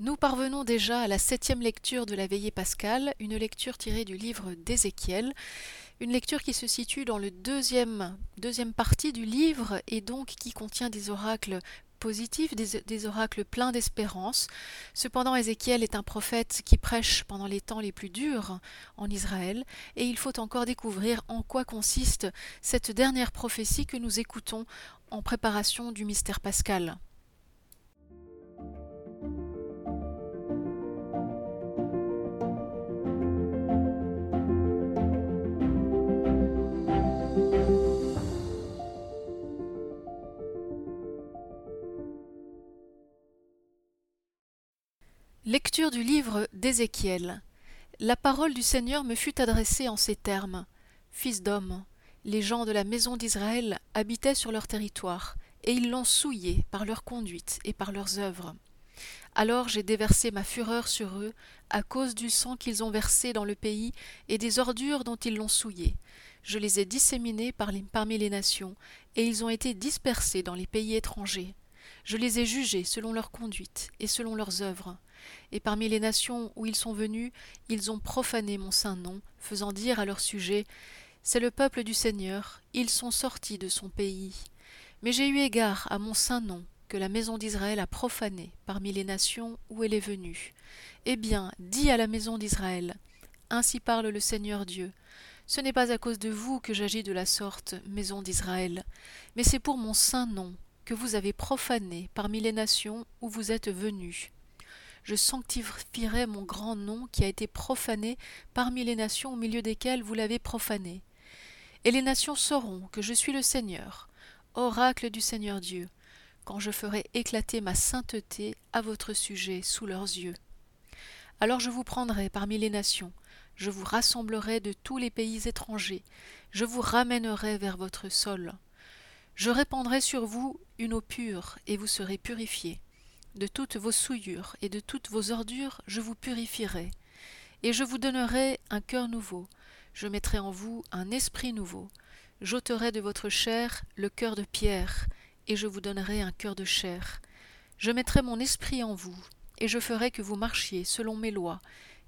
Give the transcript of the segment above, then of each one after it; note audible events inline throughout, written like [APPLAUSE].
Nous parvenons déjà à la septième lecture de la veillée pascale, une lecture tirée du livre d'Ézéchiel, une lecture qui se situe dans le deuxième, partie du livre et donc qui contient des oracles positifs, des, des oracles pleins d'espérance. Cependant, Ézéchiel est un prophète qui prêche pendant les temps les plus durs en Israël, et il faut encore découvrir en quoi consiste cette dernière prophétie que nous écoutons en préparation du mystère pascal. Lecture du livre d'Ézéchiel. La parole du Seigneur me fut adressée en ces termes. Fils d'homme, les gens de la maison d'Israël habitaient sur leur territoire, et ils l'ont souillé par leur conduite et par leurs œuvres. Alors j'ai déversé ma fureur sur eux, à cause du sang qu'ils ont versé dans le pays et des ordures dont ils l'ont souillé. Je les ai disséminés parmi les nations, et ils ont été dispersés dans les pays étrangers. Je les ai jugés selon leur conduite et selon leurs œuvres. Et parmi les nations où ils sont venus, ils ont profané mon saint nom, faisant dire à leur sujet C'est le peuple du Seigneur, ils sont sortis de son pays. Mais j'ai eu égard à mon saint nom, que la maison d'Israël a profané parmi les nations où elle est venue. Eh bien, dis à la maison d'Israël Ainsi parle le Seigneur Dieu. Ce n'est pas à cause de vous que j'agis de la sorte, maison d'Israël, mais c'est pour mon saint nom que vous avez profané parmi les nations où vous êtes venus. Je sanctifierai mon grand nom qui a été profané parmi les nations au milieu desquelles vous l'avez profané. Et les nations sauront que je suis le Seigneur, oracle du Seigneur Dieu, quand je ferai éclater ma sainteté à votre sujet sous leurs yeux. Alors je vous prendrai parmi les nations, je vous rassemblerai de tous les pays étrangers, je vous ramènerai vers votre sol. Je répandrai sur vous une eau pure, et vous serez purifiés. De toutes vos souillures et de toutes vos ordures, je vous purifierai. Et je vous donnerai un cœur nouveau. Je mettrai en vous un esprit nouveau. J'ôterai de votre chair le cœur de pierre, et je vous donnerai un cœur de chair. Je mettrai mon esprit en vous, et je ferai que vous marchiez selon mes lois,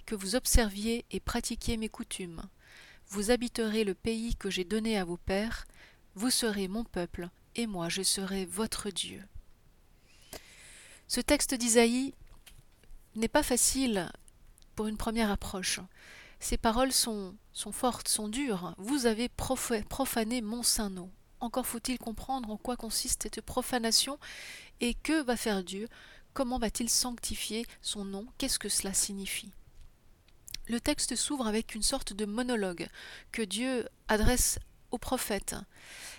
que vous observiez et pratiquiez mes coutumes. Vous habiterez le pays que j'ai donné à vos pères, vous serez mon peuple, et moi je serai votre Dieu. Ce texte d'Isaïe n'est pas facile pour une première approche. Ces paroles sont, fortes, sont dures. Vous avez profané mon saint nom. Encore faut-il comprendre en quoi consiste cette profanation et que va faire Dieu, comment va-t-il sanctifier son nom, qu'est-ce que cela signifie? Le texte s'ouvre avec une sorte de monologue que Dieu adresse prophète.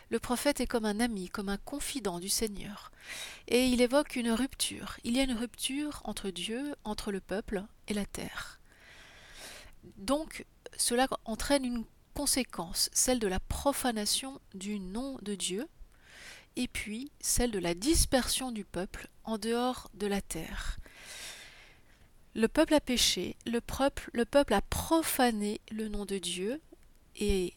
Le prophète est comme un ami, comme un confident du Seigneur. Et il évoque une rupture. Il y a une rupture entre Dieu, entre le peuple et la terre. Donc, cela entraîne une conséquence, celle de la profanation du nom de Dieu, et puis celle de la dispersion du peuple en dehors de la terre. Le peuple a péché, le peuple, le peuple a profané le nom de Dieu, et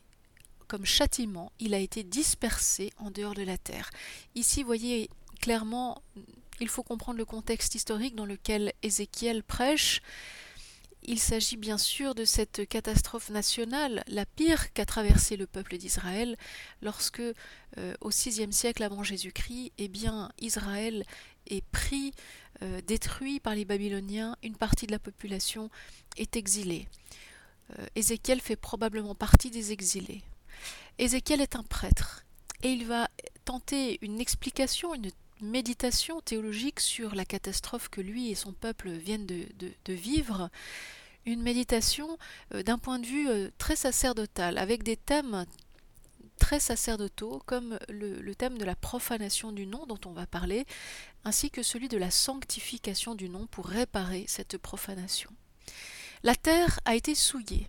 comme châtiment, il a été dispersé en dehors de la terre. Ici, voyez clairement, il faut comprendre le contexte historique dans lequel Ézéchiel prêche. Il s'agit bien sûr de cette catastrophe nationale, la pire qu'a traversé le peuple d'Israël, lorsque, euh, au VIe siècle avant Jésus-Christ, eh bien, Israël est pris, euh, détruit par les Babyloniens, une partie de la population est exilée. Euh, Ézéchiel fait probablement partie des exilés. Ézéchiel est un prêtre et il va tenter une explication, une méditation théologique sur la catastrophe que lui et son peuple viennent de, vivre, une méditation euh, d'un point de vue euh, très sacerdotal, avec des thèmes très sacerdotaux comme le, le, thème de la profanation du nom dont on va parler, ainsi que celui de la sanctification du nom pour réparer cette profanation. La terre a été souillée,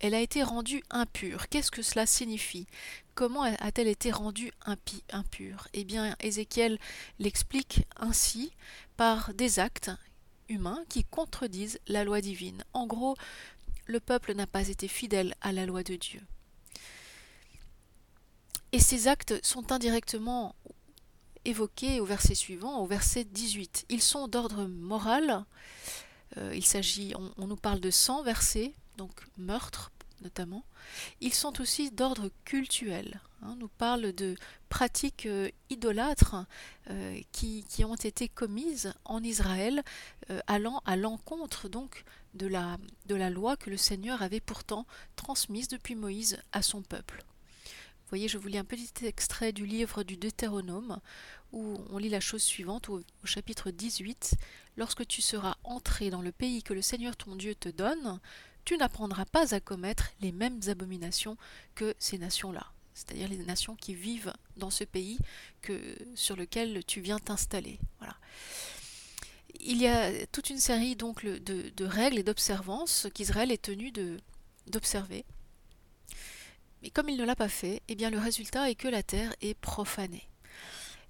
elle a été rendue impure. Qu'est-ce que cela signifie? Comment a-t-elle été rendue impure? Eh bien, Ézéchiel l'explique ainsi par des actes humains qui contredisent la loi divine. En gros, le peuple n'a pas été fidèle à la loi de Dieu. Et ces actes sont indirectement évoqués au verset suivant, au verset 18. Ils sont d'ordre moral, il s'agit, on, nous parle de sang versé, donc meurtre notamment. Ils sont aussi d'ordre cultuel. Hein, nous parle de pratiques idolâtres qui, qui, ont été commises en Israël, allant à l'encontre donc de la, de la loi que le Seigneur avait pourtant transmise depuis Moïse à son peuple. Vous voyez, je vous lis un petit extrait du livre du Deutéronome où on lit la chose suivante au, chapitre 18. Lorsque tu seras entré dans le pays que le Seigneur ton Dieu te donne, tu n'apprendras pas à commettre les mêmes abominations que ces nations-là, c'est-à-dire les nations qui vivent dans ce pays sur lequel tu viens t'installer. Il y a toute une série donc de, règles et d'observances qu'Israël est tenu d'observer. Mais comme il ne l'a pas fait, eh bien le résultat est que la terre est profanée.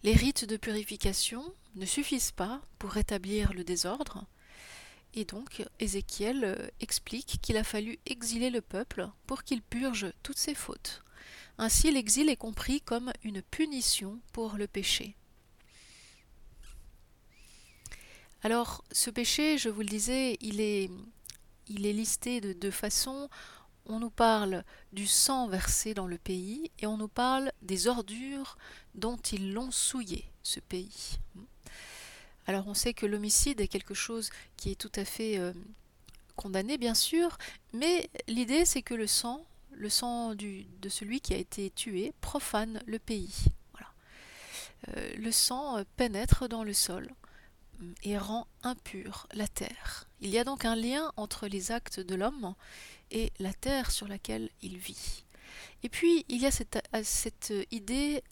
Les rites de purification ne suffisent pas pour rétablir le désordre, et donc Ézéchiel euh, explique qu'il a fallu exiler le peuple pour qu'il purge toutes ses fautes. Ainsi l'exil est compris comme une punition pour le péché. Alors, ce péché, je vous le disais, il est, il est listé de deux façons. On nous parle du sang versé dans le pays et on nous parle des ordures dont ils l'ont souillé, ce pays. Alors on sait que l'homicide est quelque chose qui est tout à fait euh, condamné, bien sûr, mais l'idée c'est que le sang, le sang de celui qui a été tué, profane le pays. Euh, le sang euh, pénètre dans le sol et rend impure la terre. Il y a donc un lien entre les actes de l'homme et la terre sur laquelle il vit. Et puis il y a cette, idée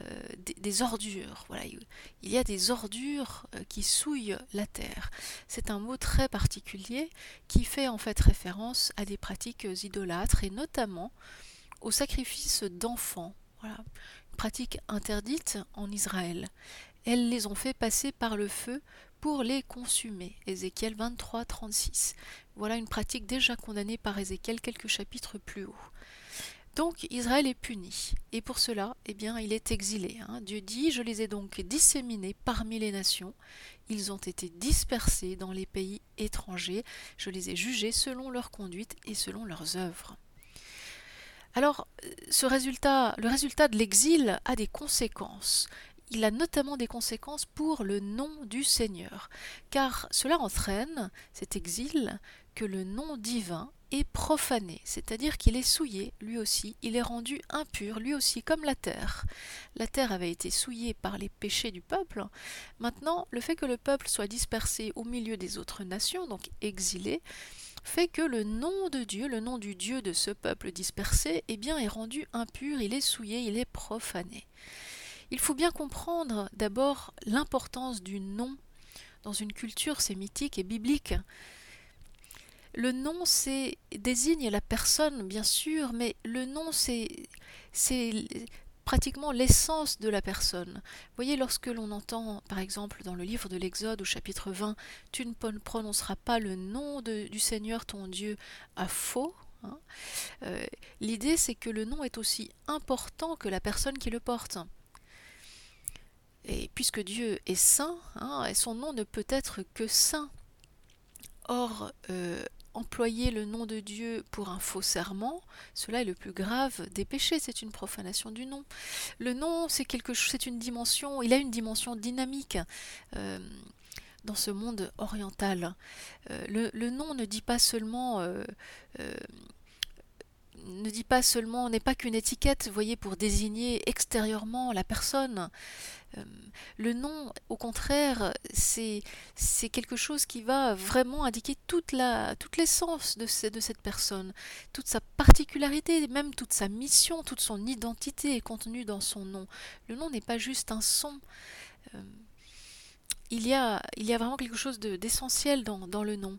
euh, des, ordures. Voilà, il y a des ordures qui souillent la terre. C'est un mot très particulier qui fait en fait référence à des pratiques idolâtres et notamment au sacrifice d'enfants. Voilà, une pratique interdite en Israël elles les ont fait passer par le feu pour les consumer. Ézéchiel 23, 36. Voilà une pratique déjà condamnée par Ézéchiel quelques chapitres plus haut. Donc Israël est puni, et pour cela, eh bien, il est exilé. Hein. Dieu dit, je les ai donc disséminés parmi les nations, ils ont été dispersés dans les pays étrangers, je les ai jugés selon leur conduite et selon leurs œuvres. Alors, ce résultat, le résultat de l'exil a des conséquences il a notamment des conséquences pour le nom du Seigneur, car cela entraîne, cet exil, que le nom divin est profané, c'est-à-dire qu'il est souillé, lui aussi, il est rendu impur, lui aussi, comme la terre. La terre avait été souillée par les péchés du peuple. Maintenant, le fait que le peuple soit dispersé au milieu des autres nations, donc exilé, fait que le nom de Dieu, le nom du Dieu de ce peuple dispersé, eh bien, est rendu impur, il est souillé, il est profané. Il faut bien comprendre d'abord l'importance du nom dans une culture sémitique et biblique. Le nom, c'est désigne la personne, bien sûr, mais le nom, c'est c'est pratiquement l'essence de la personne. Vous voyez, lorsque l'on entend, par exemple, dans le livre de l'Exode au chapitre 20, tu ne prononceras pas le nom du Seigneur ton Dieu à faux, hein, euh, l'idée c'est que le nom est aussi important que la personne qui le porte. Et puisque Dieu est saint, hein, son nom ne peut être que saint. Or, euh, employer le nom de Dieu pour un faux serment, cela est le plus grave des péchés, c'est une profanation du nom. Le nom, c'est quelque chose, c'est une dimension, il a une dimension dynamique. Euh, dans ce monde oriental. Euh, le, nom ne dit pas seulement ne dit pas seulement, n'est pas qu'une étiquette, voyez, pour désigner extérieurement la personne. Euh, le nom, au contraire, c'est quelque chose qui va vraiment indiquer toute la toute l'essence de, de cette personne, toute sa particularité, même toute sa mission, toute son identité est contenue dans son nom. Le nom n'est pas juste un son. Euh, il, y a, il y a vraiment quelque chose d'essentiel dans, dans le nom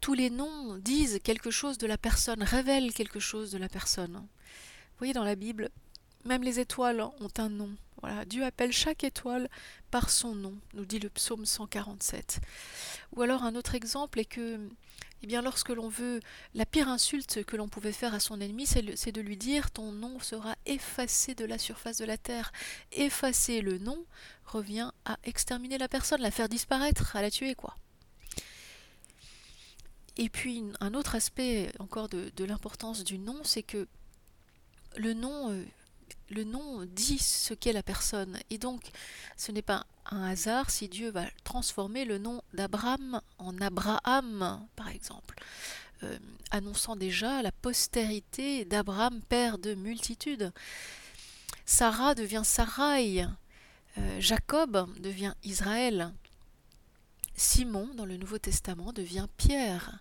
tous les noms disent quelque chose de la personne, révèlent quelque chose de la personne. Vous voyez dans la Bible, même les étoiles ont un nom. Dieu appelle chaque étoile par son nom, nous dit le psaume 147. Ou alors un autre exemple est que, eh bien, lorsque l'on veut, la pire insulte que l'on pouvait faire à son ennemi, c'est de lui dire ton nom sera effacé de la surface de la terre. Effacer le nom revient à exterminer la personne, la faire disparaître, à la tuer, quoi. Et puis un autre aspect encore de, l'importance du nom, c'est que le nom, euh, le nom dit ce qu'est la personne. Et donc ce n'est pas un hasard si Dieu va transformer le nom d'Abraham en Abraham, par exemple, euh, annonçant déjà la postérité d'Abraham, père de multitudes. Sarah devient Sarai, euh, Jacob devient Israël. Simon, dans le Nouveau Testament, devient Pierre.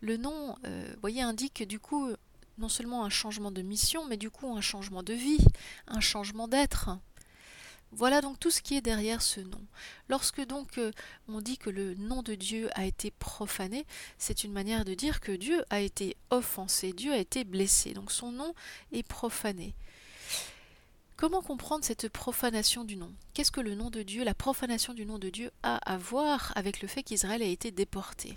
Le nom, euh, voyez, indique du coup non seulement un changement de mission, mais du coup un changement de vie, un changement d'être. Voilà donc tout ce qui est derrière ce nom. Lorsque donc euh, on dit que le nom de Dieu a été profané, c'est une manière de dire que Dieu a été offensé, Dieu a été blessé, donc son nom est profané. Comment comprendre cette profanation du nom? Qu'est-ce que le nom de Dieu, la profanation du nom de Dieu a à voir avec le fait qu'Israël a été déporté?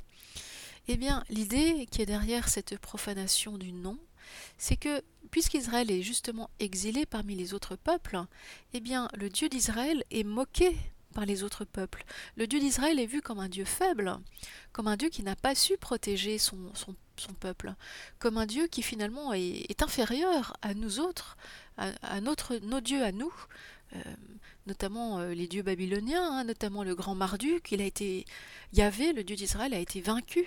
Eh bien, l'idée qui est derrière cette profanation du nom, c'est que puisqu'Israël est justement exilé parmi les autres peuples, eh bien, le Dieu d'Israël est moqué par les autres peuples. Le Dieu d'Israël est vu comme un Dieu faible, comme un Dieu qui n'a pas su protéger son, peuple, comme un Dieu qui finalement est, inférieur à nous autres, à, nos dieux à nous, euh, notamment euh, les dieux babyloniens, hein, notamment le grand Marduk, il a été Yahvé, le dieu d'Israël, a été vaincu.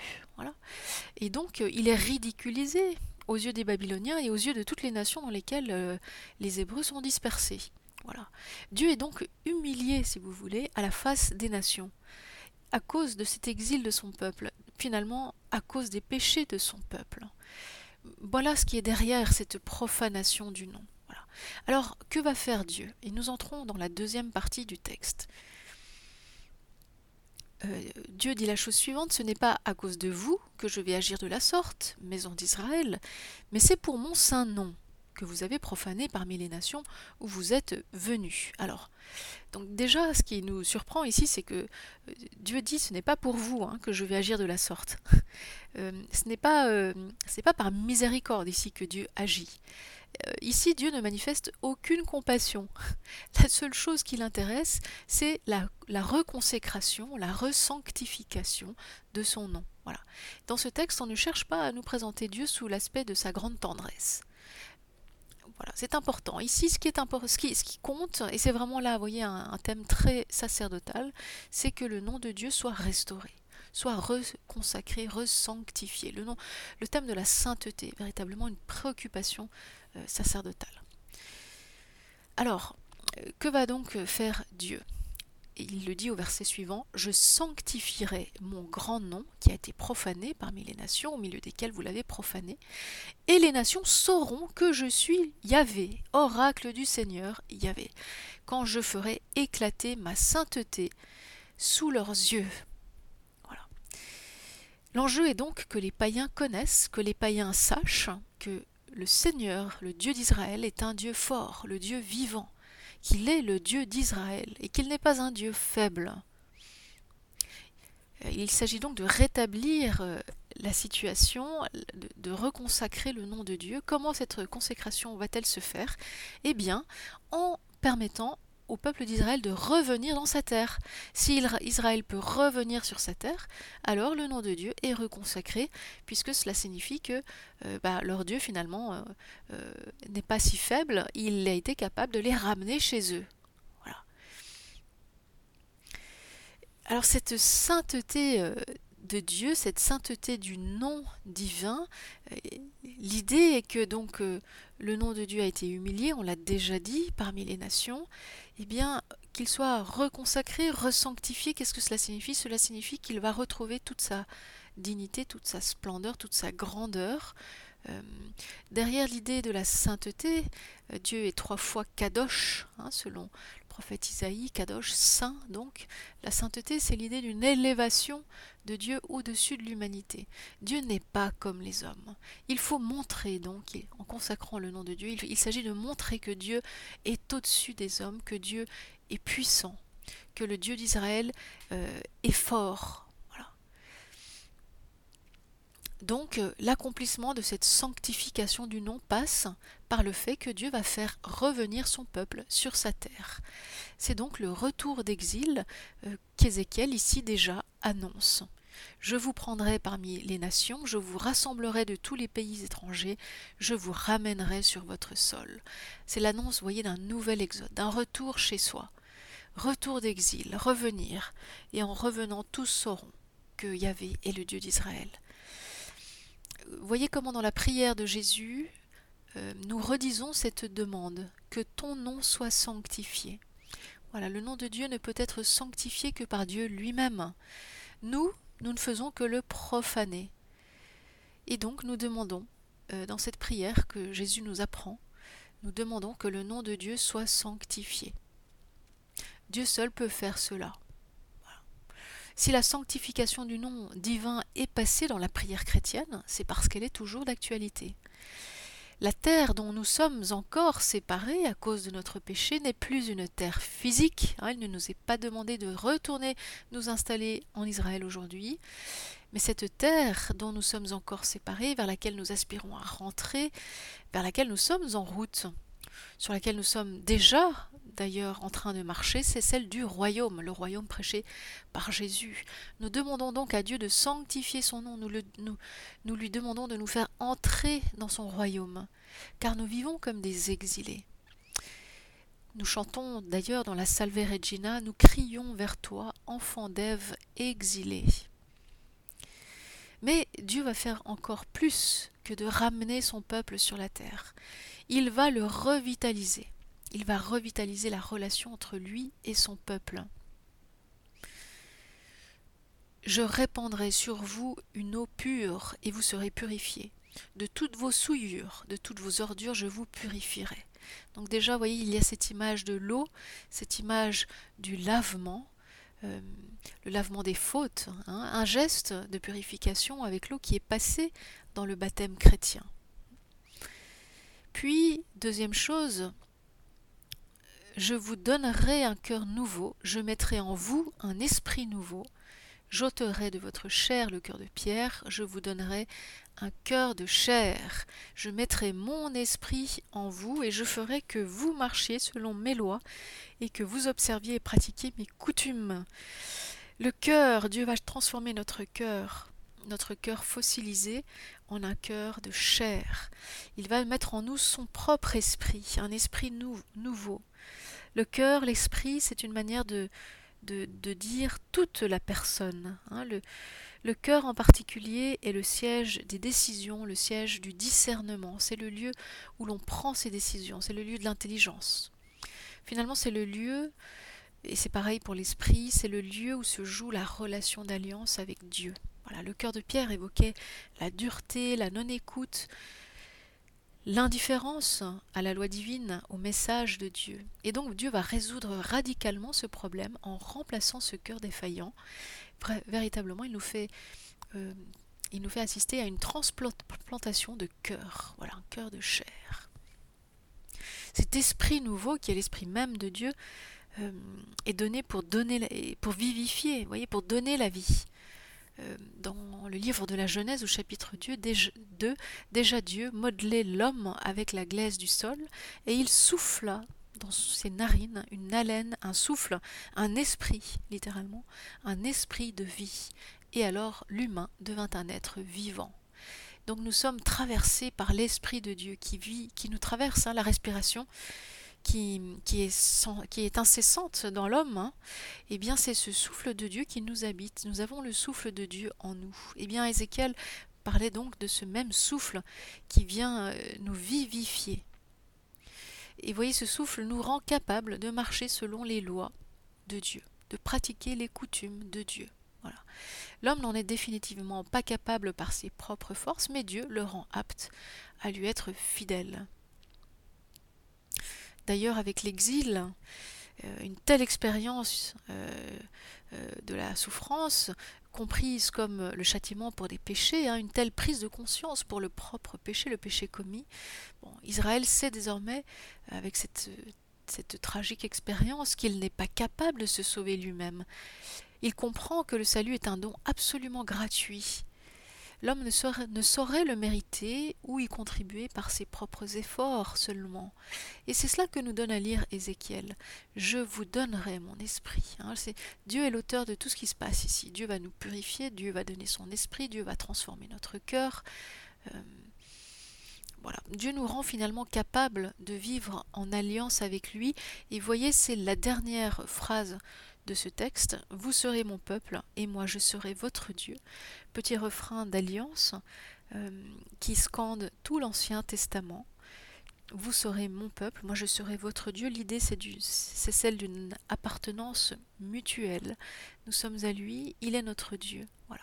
Et donc euh, il est ridiculisé aux yeux des Babyloniens et aux yeux de toutes les nations dans lesquelles les Hébreux sont dispersés. Voilà. Dieu est donc humilié, si vous voulez, à la face des nations, à cause de cet exil de son peuple, finalement à cause des péchés de son peuple. Voilà ce qui est derrière cette profanation du nom. Alors, que va faire Dieu? Et nous entrons dans la deuxième partie du texte. Euh, Dieu dit la chose suivante, ce n'est pas à cause de vous que je vais agir de la sorte, maison d'Israël, mais c'est pour mon saint nom que vous avez profané parmi les nations où vous êtes venus. Alors, donc déjà, ce qui nous surprend ici, c'est que euh, Dieu dit ce n'est pas pour vous hein, que je vais agir de la sorte. [LAUGHS] Euh, ce n'est pas, pas par miséricorde ici que Dieu agit. Euh, ici, Dieu ne manifeste aucune compassion. [LAUGHS] La seule chose qui l'intéresse, c'est la, reconsécration, la resanctification de son nom. Voilà. Dans ce texte, on ne cherche pas à nous présenter Dieu sous l'aspect de sa grande tendresse. Voilà, c'est important. Ici, ce qui, est qui, ce qui compte, et c'est vraiment là, vous voyez, un, thème très sacerdotal, c'est que le nom de Dieu soit restauré soit reconsacré, resanctifié. Le, nom, le thème de la sainteté, véritablement une préoccupation sacerdotale. Alors, euh, que va donc faire Dieu? Il le dit au verset suivant, Je sanctifierai mon grand nom qui a été profané parmi les nations au milieu desquelles vous l'avez profané, et les nations sauront que je suis Yahvé, oracle du Seigneur Yahvé, quand je ferai éclater ma sainteté sous leurs yeux. L'enjeu est donc que les païens connaissent, que les païens sachent le Seigneur, le Dieu d'Israël, est un Dieu fort, le Dieu vivant, qu'il est le Dieu d'Israël et qu'il n'est pas un Dieu faible. Il s'agit donc de rétablir euh, la situation, de, reconsacrer le nom de Dieu. Comment cette consécration va-t-elle se faire? Eh bien, en permettant au peuple d'Israël de revenir dans sa terre. Si Israël peut revenir sur sa terre, alors le nom de Dieu est reconsacré, puisque cela signifie que euh, bah, leur Dieu finalement euh, euh, n'est pas si faible, il a été capable de les ramener chez eux. Voilà. Alors cette sainteté de Dieu, cette sainteté du nom divin, l'idée est que donc le nom de Dieu a été humilié, on l'a déjà dit, parmi les nations, eh bien, qu'il soit reconsacré, resanctifié, qu'est-ce que cela signifie? Cela signifie qu'il va retrouver toute sa dignité, toute sa splendeur, toute sa grandeur, Euh, derrière l'idée de la sainteté, euh, Dieu est trois fois Kadosh, hein, selon le prophète Isaïe, Kadosh, saint donc. La sainteté, c'est l'idée d'une élévation de Dieu au-dessus de l'humanité. Dieu n'est pas comme les hommes. Il faut montrer donc, en consacrant le nom de Dieu, il, s'agit de montrer que Dieu est au-dessus des hommes, que Dieu est puissant, que le Dieu d'Israël euh, est fort, donc euh, l'accomplissement de cette sanctification du nom passe par le fait que Dieu va faire revenir son peuple sur sa terre. C'est donc le retour d'exil euh, qu'Ézéchiel ici déjà annonce. Je vous prendrai parmi les nations, je vous rassemblerai de tous les pays étrangers, je vous ramènerai sur votre sol. C'est l'annonce, voyez, d'un nouvel exode, d'un retour chez soi. Retour d'exil, revenir, et en revenant tous sauront que Yahvé est le Dieu d'Israël voyez comment dans la prière de Jésus, euh, nous redisons cette demande, que ton nom soit sanctifié. Voilà, le nom de Dieu ne peut être sanctifié que par Dieu lui-même. Nous, nous ne faisons que le profaner. Et donc nous demandons, euh, dans cette prière que Jésus nous apprend, nous demandons que le nom de Dieu soit sanctifié. Dieu seul peut faire cela. Si la sanctification du nom divin est passée dans la prière chrétienne, c'est parce qu'elle est toujours d'actualité. La terre dont nous sommes encore séparés à cause de notre péché n'est plus une terre physique. Hein, il ne nous est pas demandé de retourner nous installer en Israël aujourd'hui. Mais cette terre dont nous sommes encore séparés, vers laquelle nous aspirons à rentrer, vers laquelle nous sommes en route, sur laquelle nous sommes déjà d'ailleurs en train de marcher, c'est celle du royaume, le royaume prêché par Jésus. Nous demandons donc à Dieu de sanctifier son nom, nous, lui demandons de nous faire entrer dans son royaume, car nous vivons comme des exilés. Nous chantons d'ailleurs dans la Salve Regina, nous crions vers toi, enfant d'Ève exilé. Mais Dieu va faire encore plus que de ramener son peuple sur la terre. Il va le revitaliser il va revitaliser la relation entre lui et son peuple. Je répandrai sur vous une eau pure et vous serez purifiés. De toutes vos souillures, de toutes vos ordures, je vous purifierai. Donc déjà, vous voyez, il y a cette image de l'eau, cette image du lavement, euh, le lavement des fautes, hein, un geste de purification avec l'eau qui est passé dans le baptême chrétien. Puis, deuxième chose, je vous donnerai un cœur nouveau, je mettrai en vous un esprit nouveau, j'ôterai de votre chair le cœur de pierre, je vous donnerai un cœur de chair, je mettrai mon esprit en vous, et je ferai que vous marchiez selon mes lois, et que vous observiez et pratiquiez mes coutumes. Le cœur, Dieu va transformer notre cœur, notre cœur fossilisé, en un cœur de chair. Il va mettre en nous son propre esprit, un esprit nouveau. Le cœur, l'esprit, c'est une manière de, de, dire toute la personne. Hein. Le, le cœur en particulier est le siège des décisions, le siège du discernement. C'est le lieu où l'on prend ses décisions, c'est le lieu de l'intelligence. Finalement, c'est le lieu, et c'est pareil pour l'esprit, c'est le lieu où se joue la relation d'alliance avec Dieu. Voilà, le cœur de Pierre évoquait la dureté, la non-écoute, l'indifférence à la loi divine, au message de Dieu. Et donc Dieu va résoudre radicalement ce problème en remplaçant ce cœur défaillant. Véritablement, il nous fait, euh, il nous fait assister à une transplantation de cœur, voilà, un cœur de chair. Cet esprit nouveau, qui est l'esprit même de Dieu, euh, est donné pour donner, pour vivifier, voyez, pour donner la vie. Euh, dans le livre de la Genèse au chapitre 2, déjà Dieu modelait l'homme avec la glaise du sol et il souffla dans ses narines une haleine, un souffle, un esprit, littéralement, un esprit de vie. Et alors l'humain devint un être vivant. Donc nous sommes traversés par l'esprit de Dieu qui vit, qui nous traverse, hein, la respiration qui, est, incessante dans l'homme, hein, eh bien c'est ce souffle de Dieu qui nous habite. Nous avons le souffle de Dieu en nous. Eh bien Ézéchiel parlait donc de ce même souffle qui vient euh, nous vivifier. Et voyez, ce souffle nous rend capable de marcher selon les lois de Dieu, de pratiquer les coutumes de Dieu. L'homme n'en est définitivement pas capable par ses propres forces, mais Dieu le rend apte à lui être fidèle. D'ailleurs, avec l'exil, euh, une telle expérience euh, euh, de la souffrance, comprise comme le châtiment pour des péchés, hein, une telle prise de conscience pour le propre péché, le péché commis. Israël sait désormais, avec cette tragique expérience, qu'il n'est pas capable de se sauver lui-même. Il comprend que le salut est un don absolument gratuit l'homme ne saurait, le mériter ou y contribuer par ses propres efforts seulement. Et c'est cela que nous donne à lire Ézéchiel. Je vous donnerai mon esprit. Hein. Dieu est l'auteur de tout ce qui se passe ici. Dieu va nous purifier, Dieu va donner son esprit, Dieu va transformer notre cœur. Euh, voilà. Dieu nous rend finalement capables de vivre en alliance avec lui. Et voyez, c'est la dernière phrase de ce texte, Vous serez mon peuple et moi je serai votre Dieu. Petit refrain d'alliance euh, qui scande tout l'Ancien Testament. Vous serez mon peuple, moi je serai votre Dieu. L'idée c'est, celle d'une appartenance mutuelle. Nous sommes à lui, il est notre Dieu. Voilà.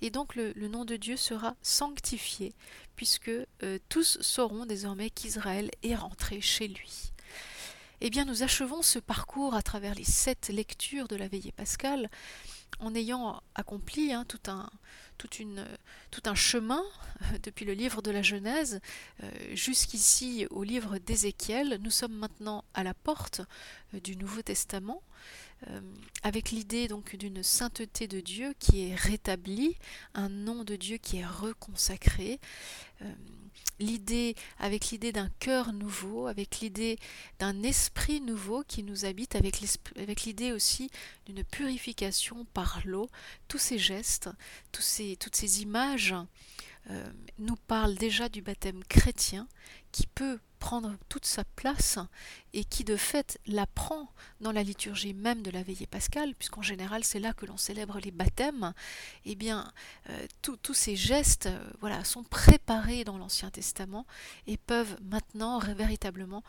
Et donc le, nom de Dieu sera sanctifié, puisque euh, tous sauront désormais qu'Israël est rentré chez lui. Eh bien, nous achevons ce parcours à travers les sept lectures de la veillée pascale en ayant accompli hein, tout, un, une, tout, un, chemin euh, depuis le livre de la Genèse euh, jusqu'ici au livre d'Ézéchiel. Nous sommes maintenant à la porte euh, du Nouveau Testament euh, avec l'idée donc d'une sainteté de Dieu qui est rétablie, un nom de Dieu qui est reconsacré, euh, l'idée avec l'idée d'un cœur nouveau, avec l'idée d'un esprit nouveau qui nous habite, avec l'idée aussi d'une purification par l'eau, tous ces gestes, tous toutes ces images euh, nous parlent déjà du baptême chrétien qui peut prendre toute sa place et qui de fait la prend dans la liturgie même de la veillée pascale, puisqu'en général c'est là que l'on célèbre les baptêmes, eh bien euh, tous ces gestes euh, voilà, sont préparés dans l'Ancien Testament et peuvent maintenant véritablement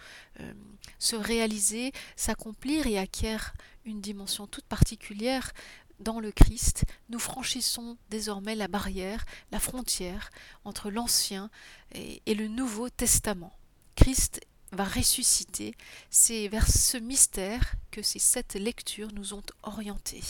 se réaliser, s'accomplir et acquièrent une dimension toute particulière dans le Christ, nous franchissons désormais la barrière, la frontière entre l'Ancien et, le Nouveau Testament. Christ va ressusciter. C'est vers ce mystère que ces sept lectures nous ont orientés.